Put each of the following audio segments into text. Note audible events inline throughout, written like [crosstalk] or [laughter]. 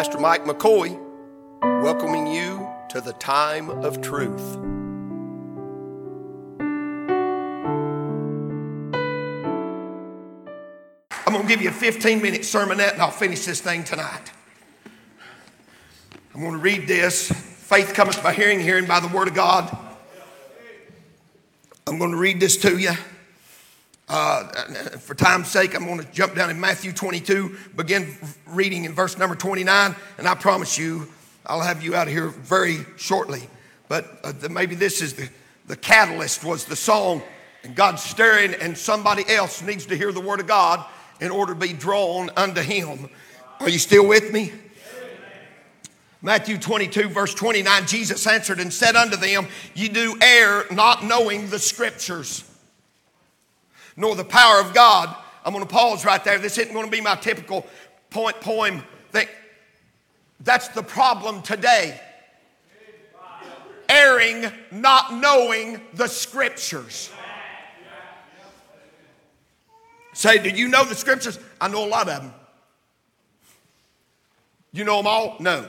Pastor Mike McCoy, welcoming you to the time of truth. I'm going to give you a 15 minute sermonette and I'll finish this thing tonight. I'm going to read this. Faith cometh by hearing, hearing by the word of God. I'm going to read this to you. For time's sake, I'm going to jump down in Matthew 22, begin reading in verse number 29, and I promise you, I'll have you out of here very shortly. But uh, the, maybe this is the, the catalyst was the song, and God's stirring, and somebody else needs to hear the word of God in order to be drawn unto Him. Are you still with me? Matthew 22, verse 29, Jesus answered and said unto them, Ye do err, not knowing the scriptures nor the power of God. I'm going to pause right there. This isn't going to be my typical point poem thing. That's the problem today. Erring, not knowing the scriptures. Say, do you know the scriptures? I know a lot of them. You know them all? No.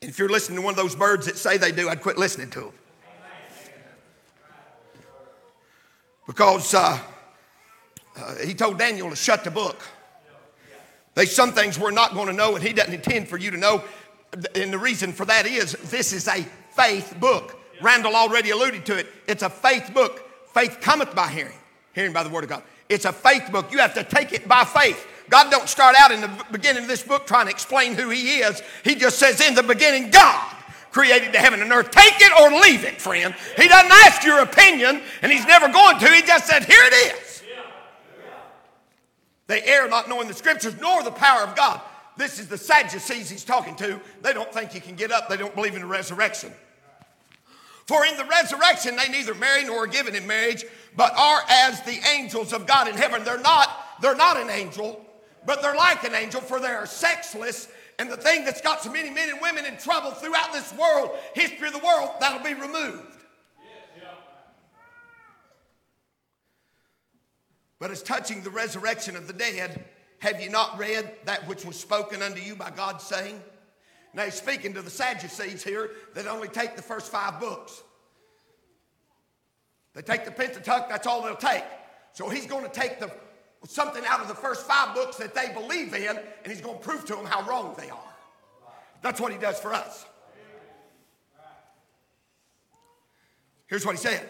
If you're listening to one of those birds that say they do, I'd quit listening to them. Because uh, uh, he told Daniel to shut the book. There's some things we're not going to know, and he doesn't intend for you to know. And the reason for that is this is a faith book. Randall already alluded to it. It's a faith book. Faith cometh by hearing, hearing by the word of God. It's a faith book. You have to take it by faith. God don't start out in the beginning of this book trying to explain who He is. He just says, In the beginning, God created the heaven and earth. Take it or leave it, friend. He doesn't ask your opinion, and he's never going to. He just said, Here it is. They err not knowing the scriptures nor the power of God. This is the Sadducees he's talking to. They don't think you can get up, they don't believe in the resurrection. For in the resurrection, they neither marry nor are given in marriage, but are as the angels of God in heaven. They're not, they're not an angel, but they're like an angel, for they are sexless and the thing that's got so many men and women in trouble throughout this world, history of the world, that'll be removed. But as touching the resurrection of the dead, have you not read that which was spoken unto you by God, saying? Now he's speaking to the Sadducees here that only take the first five books. They take the Pentateuch, that's all they'll take. So he's going to take the something out of the first five books that they believe in, and he's going to prove to them how wrong they are. That's what he does for us. Here's what he said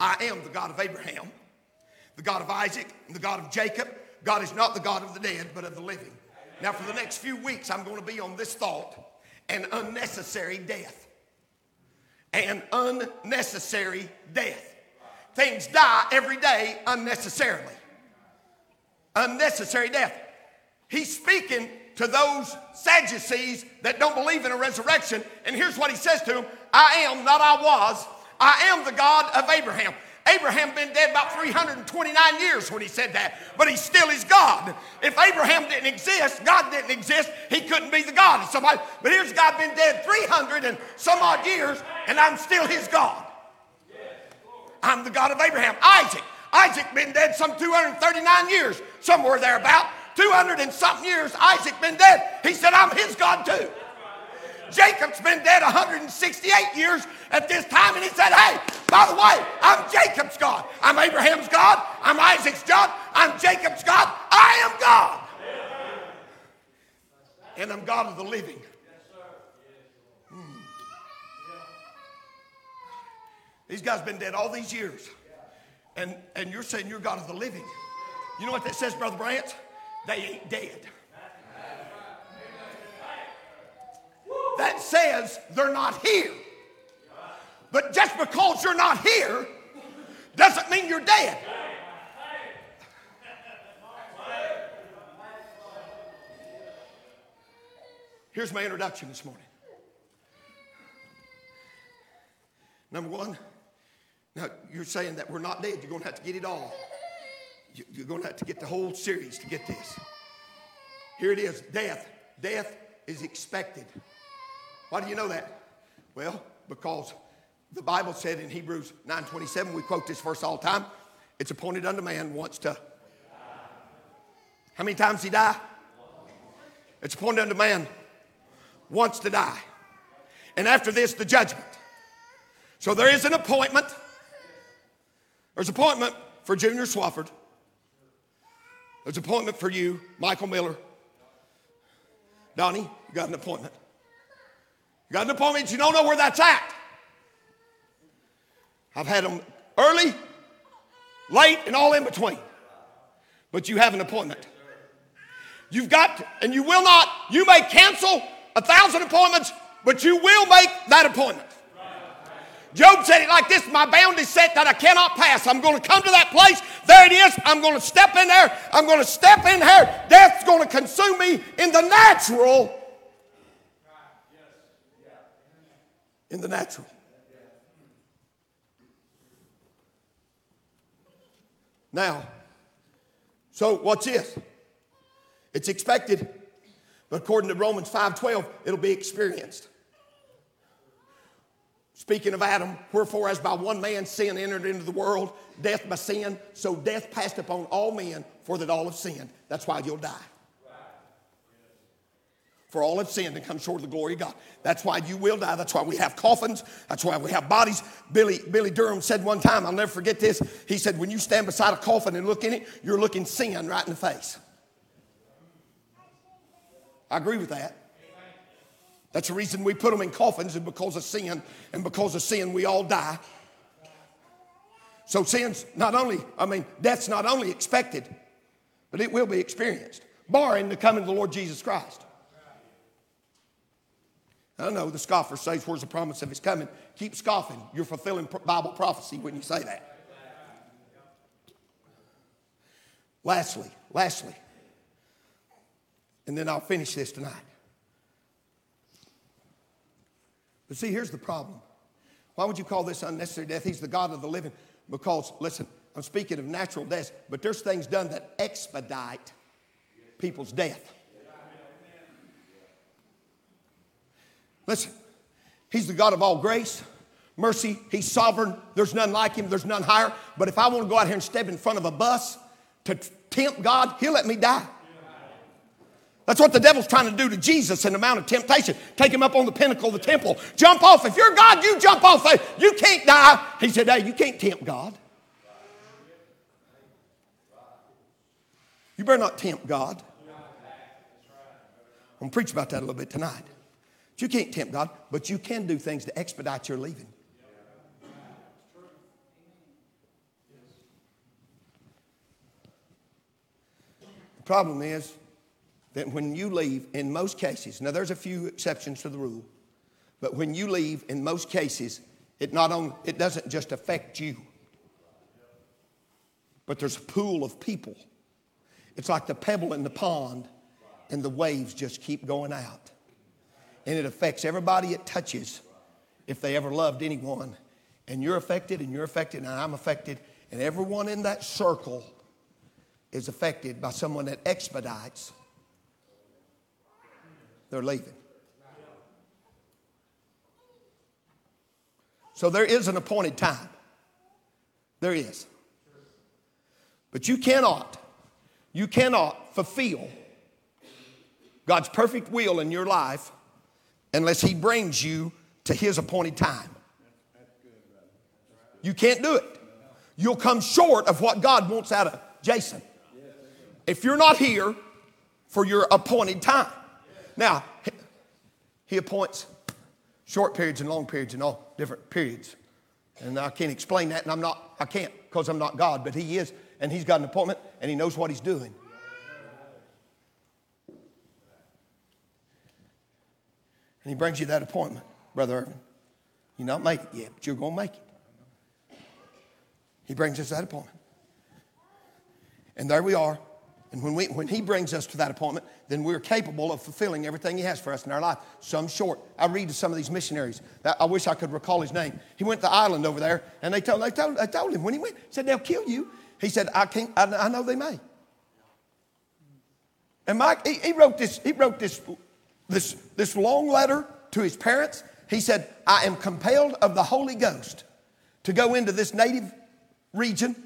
I am the God of Abraham, the God of Isaac, and the God of Jacob. God is not the God of the dead, but of the living. Now, for the next few weeks, I'm going to be on this thought an unnecessary death. An unnecessary death. Things die every day unnecessarily unnecessary death. He's speaking to those Sadducees that don't believe in a resurrection. And here's what he says to them I am, not I was. I am the God of Abraham. Abraham been dead about 329 years when he said that, but he still is God. If Abraham didn't exist, God didn't exist, he couldn't be the God of somebody. But here's God been dead 300 and some odd years, and I'm still his God. I'm the God of Abraham. Isaac, Isaac been dead some 239 years, somewhere thereabout. 200 and something years, Isaac been dead. He said, I'm his God too. Jacob's been dead 168 years at this time, and he said, Hey, by the way, I'm Jacob's God. I'm Abraham's God. I'm Isaac's God. I'm Jacob's God. I am God. And I'm God of the living. Hmm. These guys been dead all these years and, and you're saying you're God of the living. You know what that says, Brother Brant? They ain't dead. That says they're not here. But just because you're not here doesn't mean you're dead. Here's my introduction this morning. Number one, now, you're saying that we're not dead. You're going to have to get it all. You're going to have to get the whole series to get this. Here it is death. Death is expected. Why do you know that? Well, because the Bible said in Hebrews 9:27, we quote this verse all the time, it's appointed unto man once to. How many times he die? It's appointed unto man once to die. And after this, the judgment. So there is an appointment. There's appointment for Junior Swafford. There's an appointment for you, Michael Miller. Donnie, you got an appointment. You got an appointment, you don't know where that's at. I've had them early, late, and all in between. But you have an appointment. You've got, and you will not, you may cancel a thousand appointments, but you will make that appointment. Job said it like this My bound is set that I cannot pass. I'm going to come to that place. There it is. I'm going to step in there. I'm going to step in there. Death's going to consume me in the natural. In the natural. Now, so what's this? It's expected, but according to Romans 5:12, it'll be experienced. Speaking of Adam, wherefore, as by one man sin entered into the world, death by sin, so death passed upon all men, for that all have sinned. That's why you'll die. For all have sinned and come short of the glory of God. That's why you will die. That's why we have coffins. That's why we have bodies. Billy, Billy Durham said one time, I'll never forget this. He said, When you stand beside a coffin and look in it, you're looking sin right in the face. I agree with that. That's the reason we put them in coffins, and because of sin, and because of sin, we all die. So sin's not only, I mean, death's not only expected, but it will be experienced, barring the coming of the Lord Jesus Christ. I know the scoffer says, Where's the promise of his coming? Keep scoffing. You're fulfilling Bible prophecy when you say that. Lastly, lastly, and then I'll finish this tonight. But see, here's the problem. Why would you call this unnecessary death? He's the God of the living. Because, listen, I'm speaking of natural deaths, but there's things done that expedite people's death. Listen, He's the God of all grace, mercy. He's sovereign. There's none like Him, there's none higher. But if I want to go out here and step in front of a bus to tempt God, He'll let me die. That's what the devil's trying to do to Jesus in the Mount of Temptation. Take him up on the pinnacle of the temple. Jump off. If you're God, you jump off. You can't die. He said, Hey, you can't tempt God. You better not tempt God. I'm going to preach about that a little bit tonight. You can't tempt God, but you can do things to expedite your leaving. The problem is, that when you leave, in most cases, now there's a few exceptions to the rule, but when you leave, in most cases, it not only it doesn't just affect you, but there's a pool of people. It's like the pebble in the pond, and the waves just keep going out. And it affects everybody it touches if they ever loved anyone. And you're affected, and you're affected, and I'm affected, and everyone in that circle is affected by someone that expedites they're leaving. So there is an appointed time. There is. But you cannot, you cannot fulfill God's perfect will in your life unless He brings you to His appointed time. You can't do it. You'll come short of what God wants out of Jason. If you're not here for your appointed time. Now, he appoints short periods and long periods and all different periods. And I can't explain that, and I'm not, I can't because I'm not God, but He is, and He's got an appointment, and He knows what He's doing. And He brings you that appointment, Brother Irvin. You're not making it yet, but you're going to make it. He brings us that appointment. And there we are. And when, we, when He brings us to that appointment, then we're capable of fulfilling everything He has for us in our life. Some short. I read to some of these missionaries. I wish I could recall his name. He went to the island over there, and they told, they told, they told him when he went, said, They'll kill you. He said, I, can't, I, I know they may. And Mike, he, he wrote, this, he wrote this, this, this long letter to his parents. He said, I am compelled of the Holy Ghost to go into this native region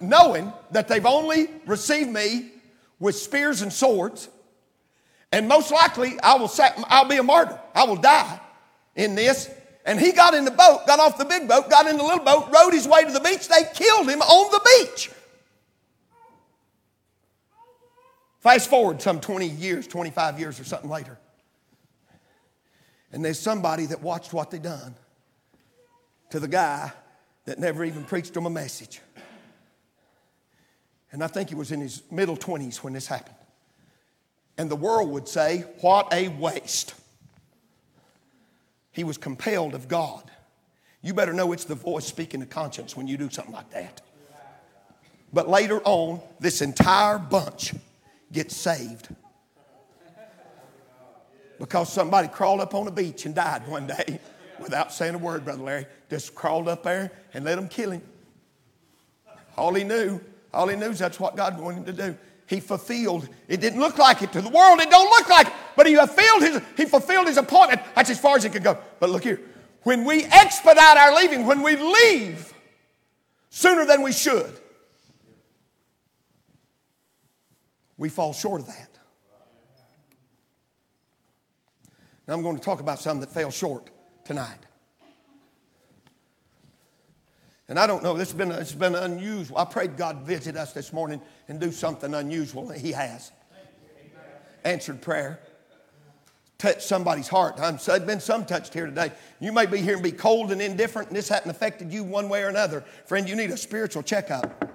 knowing that they've only received me with spears and swords and most likely I will I'll be a martyr. I will die in this. And he got in the boat, got off the big boat, got in the little boat, rowed his way to the beach. They killed him on the beach. Fast forward some 20 years, 25 years or something later. And there's somebody that watched what they done to the guy that never even preached him a message. And I think he was in his middle 20s when this happened. And the world would say, What a waste. He was compelled of God. You better know it's the voice speaking to conscience when you do something like that. But later on, this entire bunch gets saved because somebody crawled up on a beach and died one day [laughs] without saying a word, Brother Larry. Just crawled up there and let them kill him. All he knew, all he knew is that's what God wanted him to do. He fulfilled. It didn't look like it to the world. It don't look like it, but he fulfilled his. He fulfilled his appointment. That's as far as he could go. But look here, when we expedite our leaving, when we leave sooner than we should, we fall short of that. Now I'm going to talk about some that fell short tonight. And I don't know, this has been, it's been unusual. I prayed God visit us this morning and do something unusual, and He has. Answered prayer. Touched somebody's heart. I'm, there's been some touched here today. You may be here and be cold and indifferent, and this hasn't affected you one way or another. Friend, you need a spiritual checkup.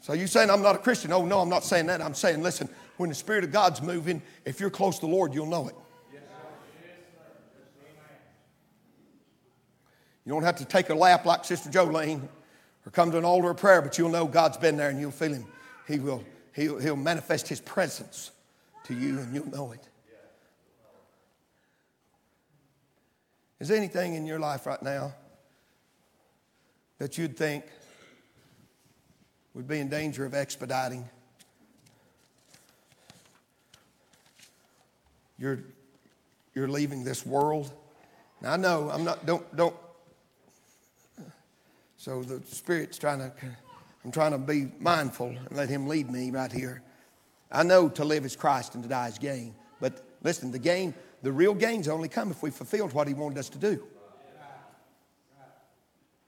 So you saying I'm not a Christian? Oh, no, I'm not saying that. I'm saying, listen, when the Spirit of God's moving, if you're close to the Lord, you'll know it. You don't have to take a lap like Sister Jolene or come to an altar of prayer, but you'll know God's been there and you'll feel Him. He will, he'll, he'll manifest His presence to you and you'll know it. Is there anything in your life right now that you'd think would be in danger of expediting? You're, you're leaving this world. Now I know I'm not, don't, don't. So the Spirit's trying to, I'm trying to be mindful and let Him lead me right here. I know to live is Christ and to die is gain. But listen, the gain, the real gains only come if we fulfilled what He wanted us to do.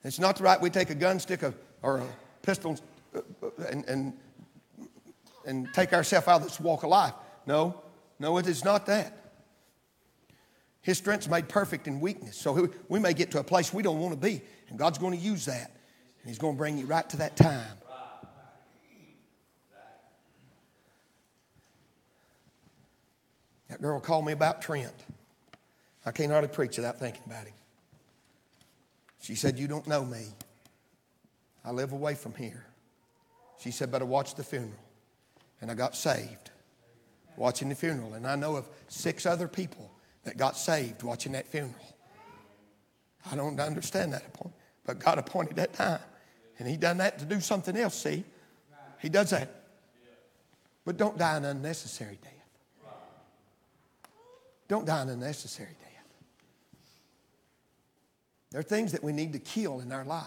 It's not right we take a gun, stick or a pistol and, and, and take ourselves out of this walk of life. No, no, it is not that. His strength's made perfect in weakness. So we may get to a place we don't want to be, and God's going to use that. And He's going to bring you right to that time. That girl called me about Trent. I can't hardly preach without thinking about him. She said, You don't know me. I live away from here. She said, But I watched the funeral and I got saved watching the funeral. And I know of six other people that got saved watching that funeral. I don't understand that point, but God appointed that time. And He done that to do something else, see? He does that. But don't die an unnecessary death. Don't die an unnecessary death. There are things that we need to kill in our life.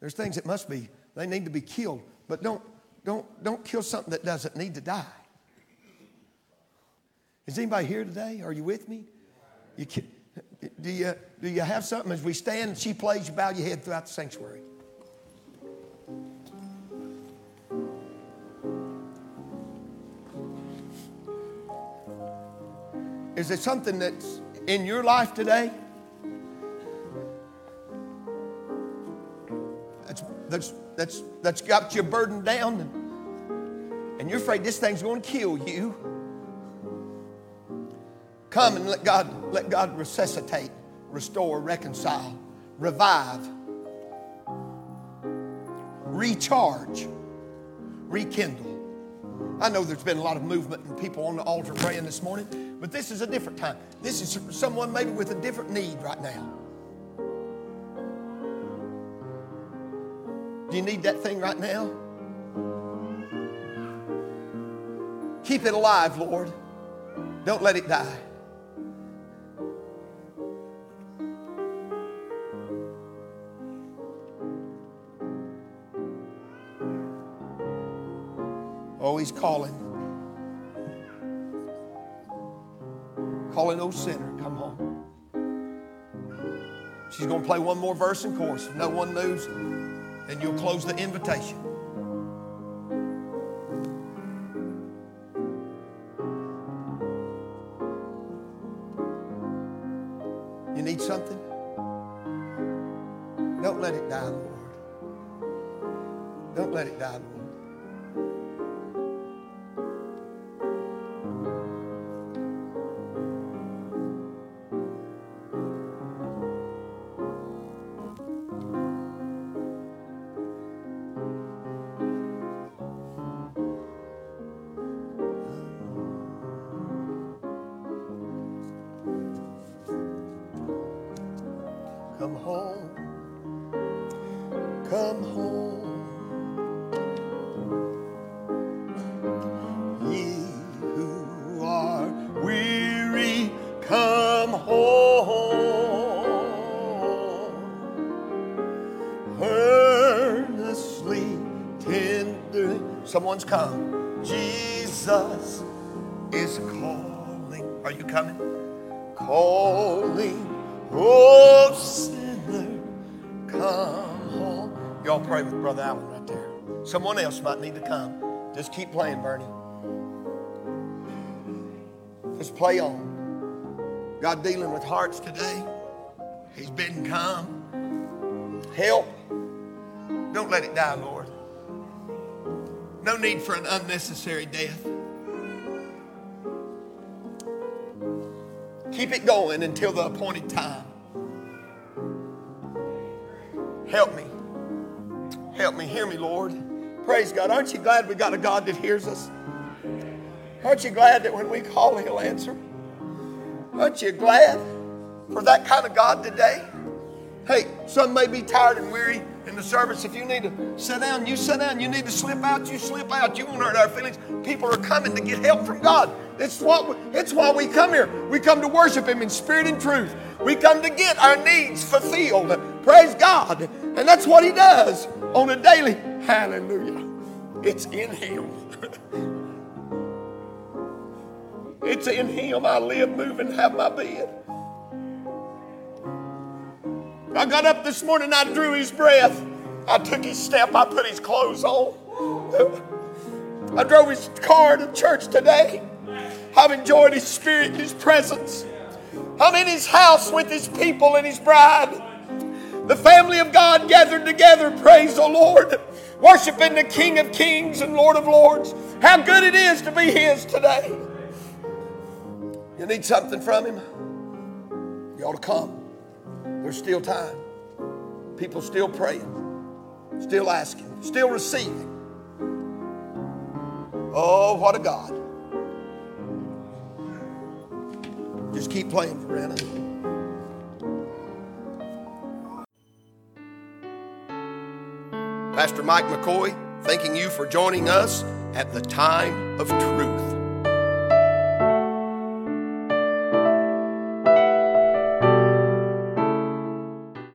There's things that must be, they need to be killed, but don't don't, don't kill something that doesn't need to die. Is anybody here today? Are you with me? You can, do, you, do you have something as we stand and she plays, you bow your head throughout the sanctuary? Is there something that's in your life today that's, that's that's, that's got you burdened down and, and you're afraid this thing's going to kill you, come and let God, let God resuscitate, restore, reconcile, revive, recharge, rekindle. I know there's been a lot of movement and people on the altar praying this morning, but this is a different time. This is someone maybe with a different need right now. Do you need that thing right now? Keep it alive, Lord. Don't let it die. He's calling. Calling old sinner, come home. She's going to play one more verse and chorus. If no one moves, then you'll close the invitation. Someone's come. Jesus is calling. Are you coming? Calling. Oh, sinner, come home. Y'all pray with Brother Allen right there. Someone else might need to come. Just keep playing, Bernie. Just play on. God dealing with hearts today. He's been come. Help. Don't let it die, Lord. No need for an unnecessary death. Keep it going until the appointed time. Help me. Help me. Hear me, Lord. Praise God. Aren't you glad we got a God that hears us? Aren't you glad that when we call, He'll answer? Aren't you glad for that kind of God today? Hey, some may be tired and weary in the service. If you need to sit down, you sit down. You need to slip out, you slip out. You won't hurt our feelings. People are coming to get help from God. It's what we, it's why we come here. We come to worship Him in spirit and truth. We come to get our needs fulfilled. Praise God. And that's what He does on a daily. Hallelujah. It's in Him. [laughs] it's in Him I live, move, and have my being. I got up this morning, I drew his breath. I took his step, I put his clothes on. [laughs] I drove his car to church today. I've enjoyed his spirit his presence. I'm in his house with his people and his bride. The family of God gathered together, praise the Lord, worshiping the King of Kings and Lord of Lords. How good it is to be his today. You need something from him? You ought to come. There's still time. People still praying, still asking, still receiving. Oh, what a God. Just keep playing, Verena. Pastor Mike McCoy, thanking you for joining us at the time of truth.